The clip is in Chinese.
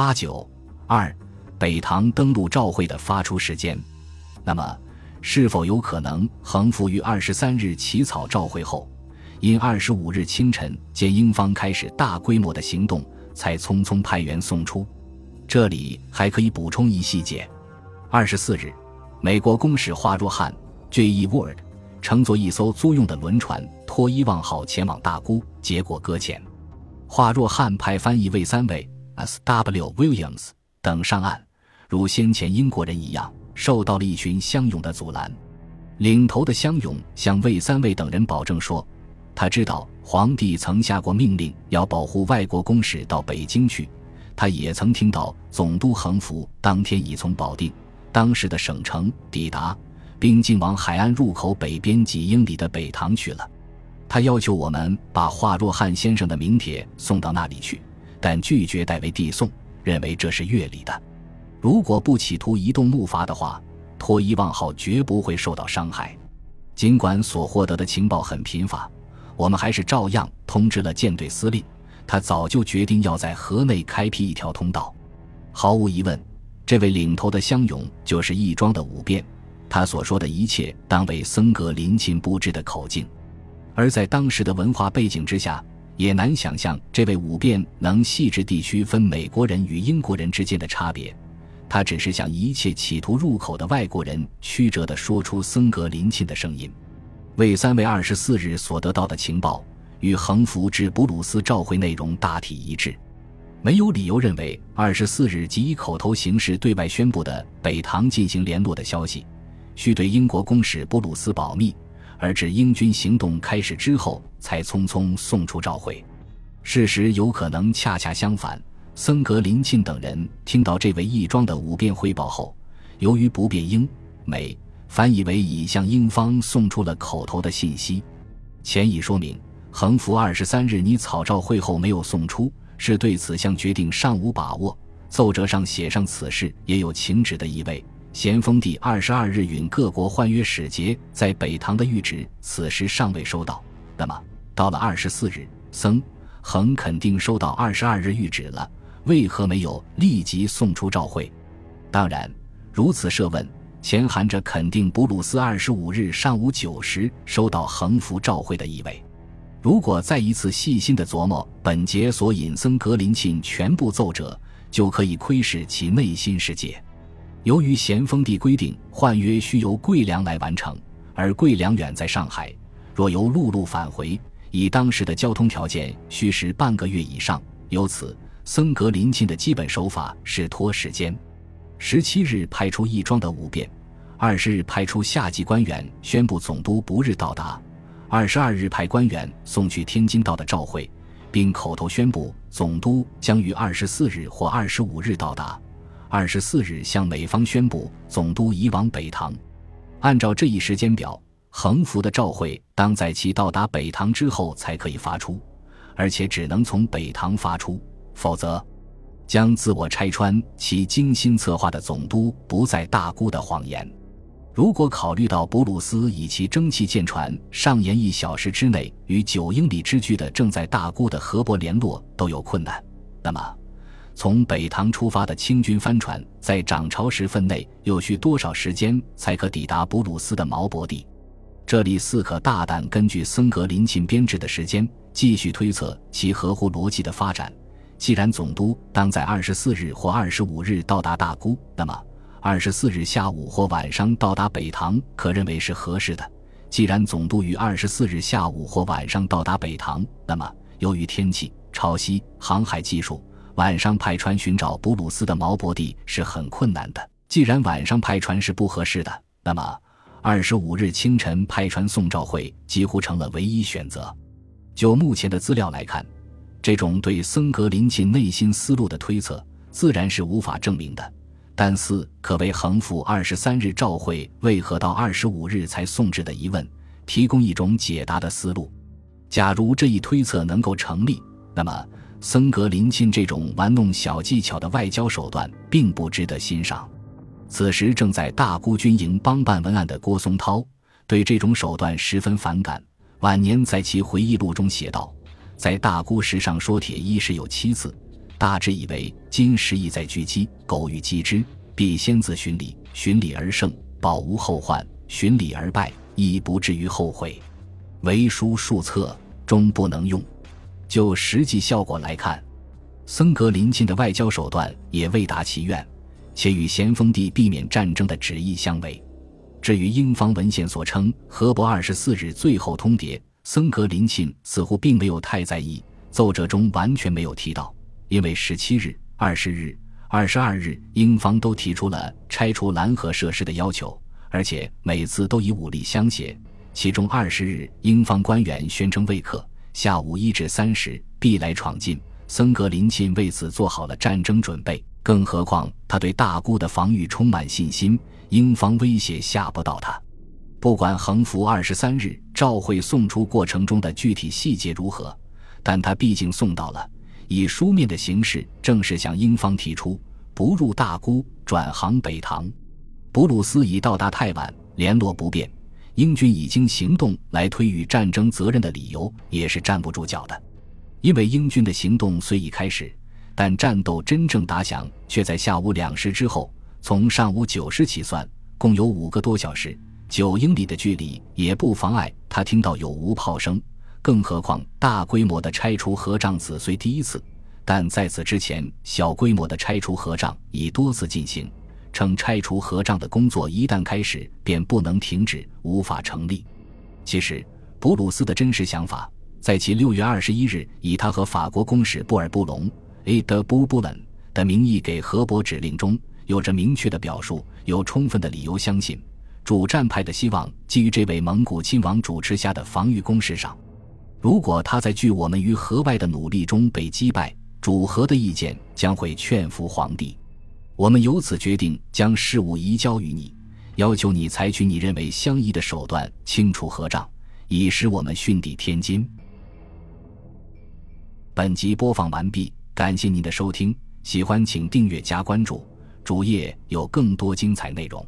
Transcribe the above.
八九二，北唐登陆赵会的发出时间。那么，是否有可能横幅于二十三日起草赵会后，因二十五日清晨见英方开始大规模的行动，才匆匆派员送出？这里还可以补充一细节：二十四日，美国公使华若汉 （J.E. Ward） 乘坐一艘租用的轮船“托伊旺号”前往大沽，结果搁浅。华若汉派翻译魏三位 （S.W. Williams） 等上岸，如先前英国人一样。受到了一群乡勇的阻拦，领头的乡勇向魏三位等人保证说，他知道皇帝曾下过命令要保护外国公使到北京去，他也曾听到总督横幅当天已从保定（当时的省城）抵达，并进往海岸入口北边几英里的北塘去了。他要求我们把华若汉先生的名帖送到那里去，但拒绝代为递送，认为这是越礼的。如果不企图移动木筏的话，托伊旺号绝不会受到伤害。尽管所获得的情报很贫乏，我们还是照样通知了舰队司令。他早就决定要在河内开辟一条通道。毫无疑问，这位领头的乡勇就是义庄的武辩。他所说的一切当为森格林沁布置的口径。而在当时的文化背景之下，也难想象这位武辩能细致地区分美国人与英国人之间的差别。他只是向一切企图入口的外国人曲折地说出森格林沁的声音。魏三位二十四日所得到的情报与横幅至布鲁斯召会内容大体一致，没有理由认为二十四日即以口头形式对外宣布的北唐进行联络的消息，需对英国公使布鲁斯保密，而至英军行动开始之后才匆匆送出召会。事实有可能恰恰相反。森格林沁等人听到这位义庄的五辩汇报后，由于不便英美，反以为已向英方送出了口头的信息。前已说明，横幅二十三日拟草诏会后没有送出，是对此项决定尚无把握。奏折上写上此事也有请旨的意味。咸丰帝二十二日允各国换约使节在北唐的谕旨，此时尚未收到。那么，到了二十四日，僧恒肯定收到二十二日谕旨了。为何没有立即送出召会？当然，如此设问，潜含着肯定布鲁斯二十五日上午九时收到横幅召会的意味。如果再一次细心的琢磨本节所引森格林沁全部奏折，就可以窥视其内心世界。由于咸丰帝规定换约需由桂良来完成，而桂良远在上海，若由陆路返回，以当时的交通条件，需时半个月以上。由此。森格林沁的基本手法是拖时间。十七日派出义庄的五便，二十日派出下级官员宣布总督不日到达，二十二日派官员送去天津道的召会，并口头宣布总督将于二十四日或二十五日到达。二十四日向美方宣布总督移往北塘。按照这一时间表，横幅的召会当在其到达北塘之后才可以发出，而且只能从北塘发出。否则，将自我拆穿其精心策划的总督不在大沽的谎言。如果考虑到布鲁斯以其蒸汽舰船上沿一小时之内与九英里之距的正在大沽的河伯联络都有困难，那么从北塘出发的清军帆船在涨潮时分内又需多少时间才可抵达布鲁斯的毛伯地？这里似可大胆根据森格林沁编制的时间继续推测其合乎逻辑的发展。既然总督当在二十四日或二十五日到达大沽，那么二十四日下午或晚上到达北塘可认为是合适的。既然总督于二十四日下午或晚上到达北塘，那么由于天气、潮汐、航海技术，晚上派船寻找布鲁斯的毛伯地是很困难的。既然晚上派船是不合适的，那么二十五日清晨派船送召会几乎成了唯一选择。就目前的资料来看。这种对森格林沁内心思路的推测，自然是无法证明的。但似可为横幅二十三日召会为何到二十五日才送至的疑问，提供一种解答的思路。假如这一推测能够成立，那么森格林沁这种玩弄小技巧的外交手段并不值得欣赏。此时正在大沽军营帮办文案的郭松涛，对这种手段十分反感。晚年在其回忆录中写道。在大沽时上说铁一时有七次，大致以为今时意在狙击，苟欲击之，必先自寻礼，寻礼而胜，保无后患；寻礼而败，亦不至于后悔。为书数策，终不能用。就实际效果来看，僧格林沁的外交手段也未达其愿，且与咸丰帝避免战争的旨意相违。至于英方文献所称河伯二十四日最后通牒，僧格林沁似乎并没有太在意，奏折中完全没有提到。因为十七日、二十日、二十二日，英方都提出了拆除蓝河设施的要求，而且每次都以武力相胁。其中二十日，英方官员宣称未可，下午一至三时必来闯进。森格林沁为此做好了战争准备，更何况他对大沽的防御充满信心，英方威胁吓不到他。不管横幅二十三日召会送出过程中的具体细节如何，但他毕竟送到了。以书面的形式正式向英方提出不入大沽，转航北塘。布鲁斯已到达太晚，联络不便，英军已经行动来推予战争责任的理由也是站不住脚的。因为英军的行动虽已开始，但战斗真正打响却在下午两时之后。从上午九时起算，共有五个多小时，九英里的距离也不妨碍他听到有无炮声。更何况，大规模的拆除合帐子虽第一次，但在此之前，小规模的拆除合帐已多次进行。称拆除合帐的工作一旦开始，便不能停止，无法成立。其实，布鲁斯的真实想法，在其六月二十一日以他和法国公使布尔布隆 （A. de b o u b o n 的名义给河伯指令中，有着明确的表述，有充分的理由相信，主战派的希望基于这位蒙古亲王主持下的防御工事上。如果他在拒我们于河外的努力中被击败，主和的意见将会劝服皇帝。我们由此决定将事务移交于你，要求你采取你认为相宜的手段清除合帐，以使我们训地天津。本集播放完毕，感谢您的收听，喜欢请订阅加关注，主页有更多精彩内容。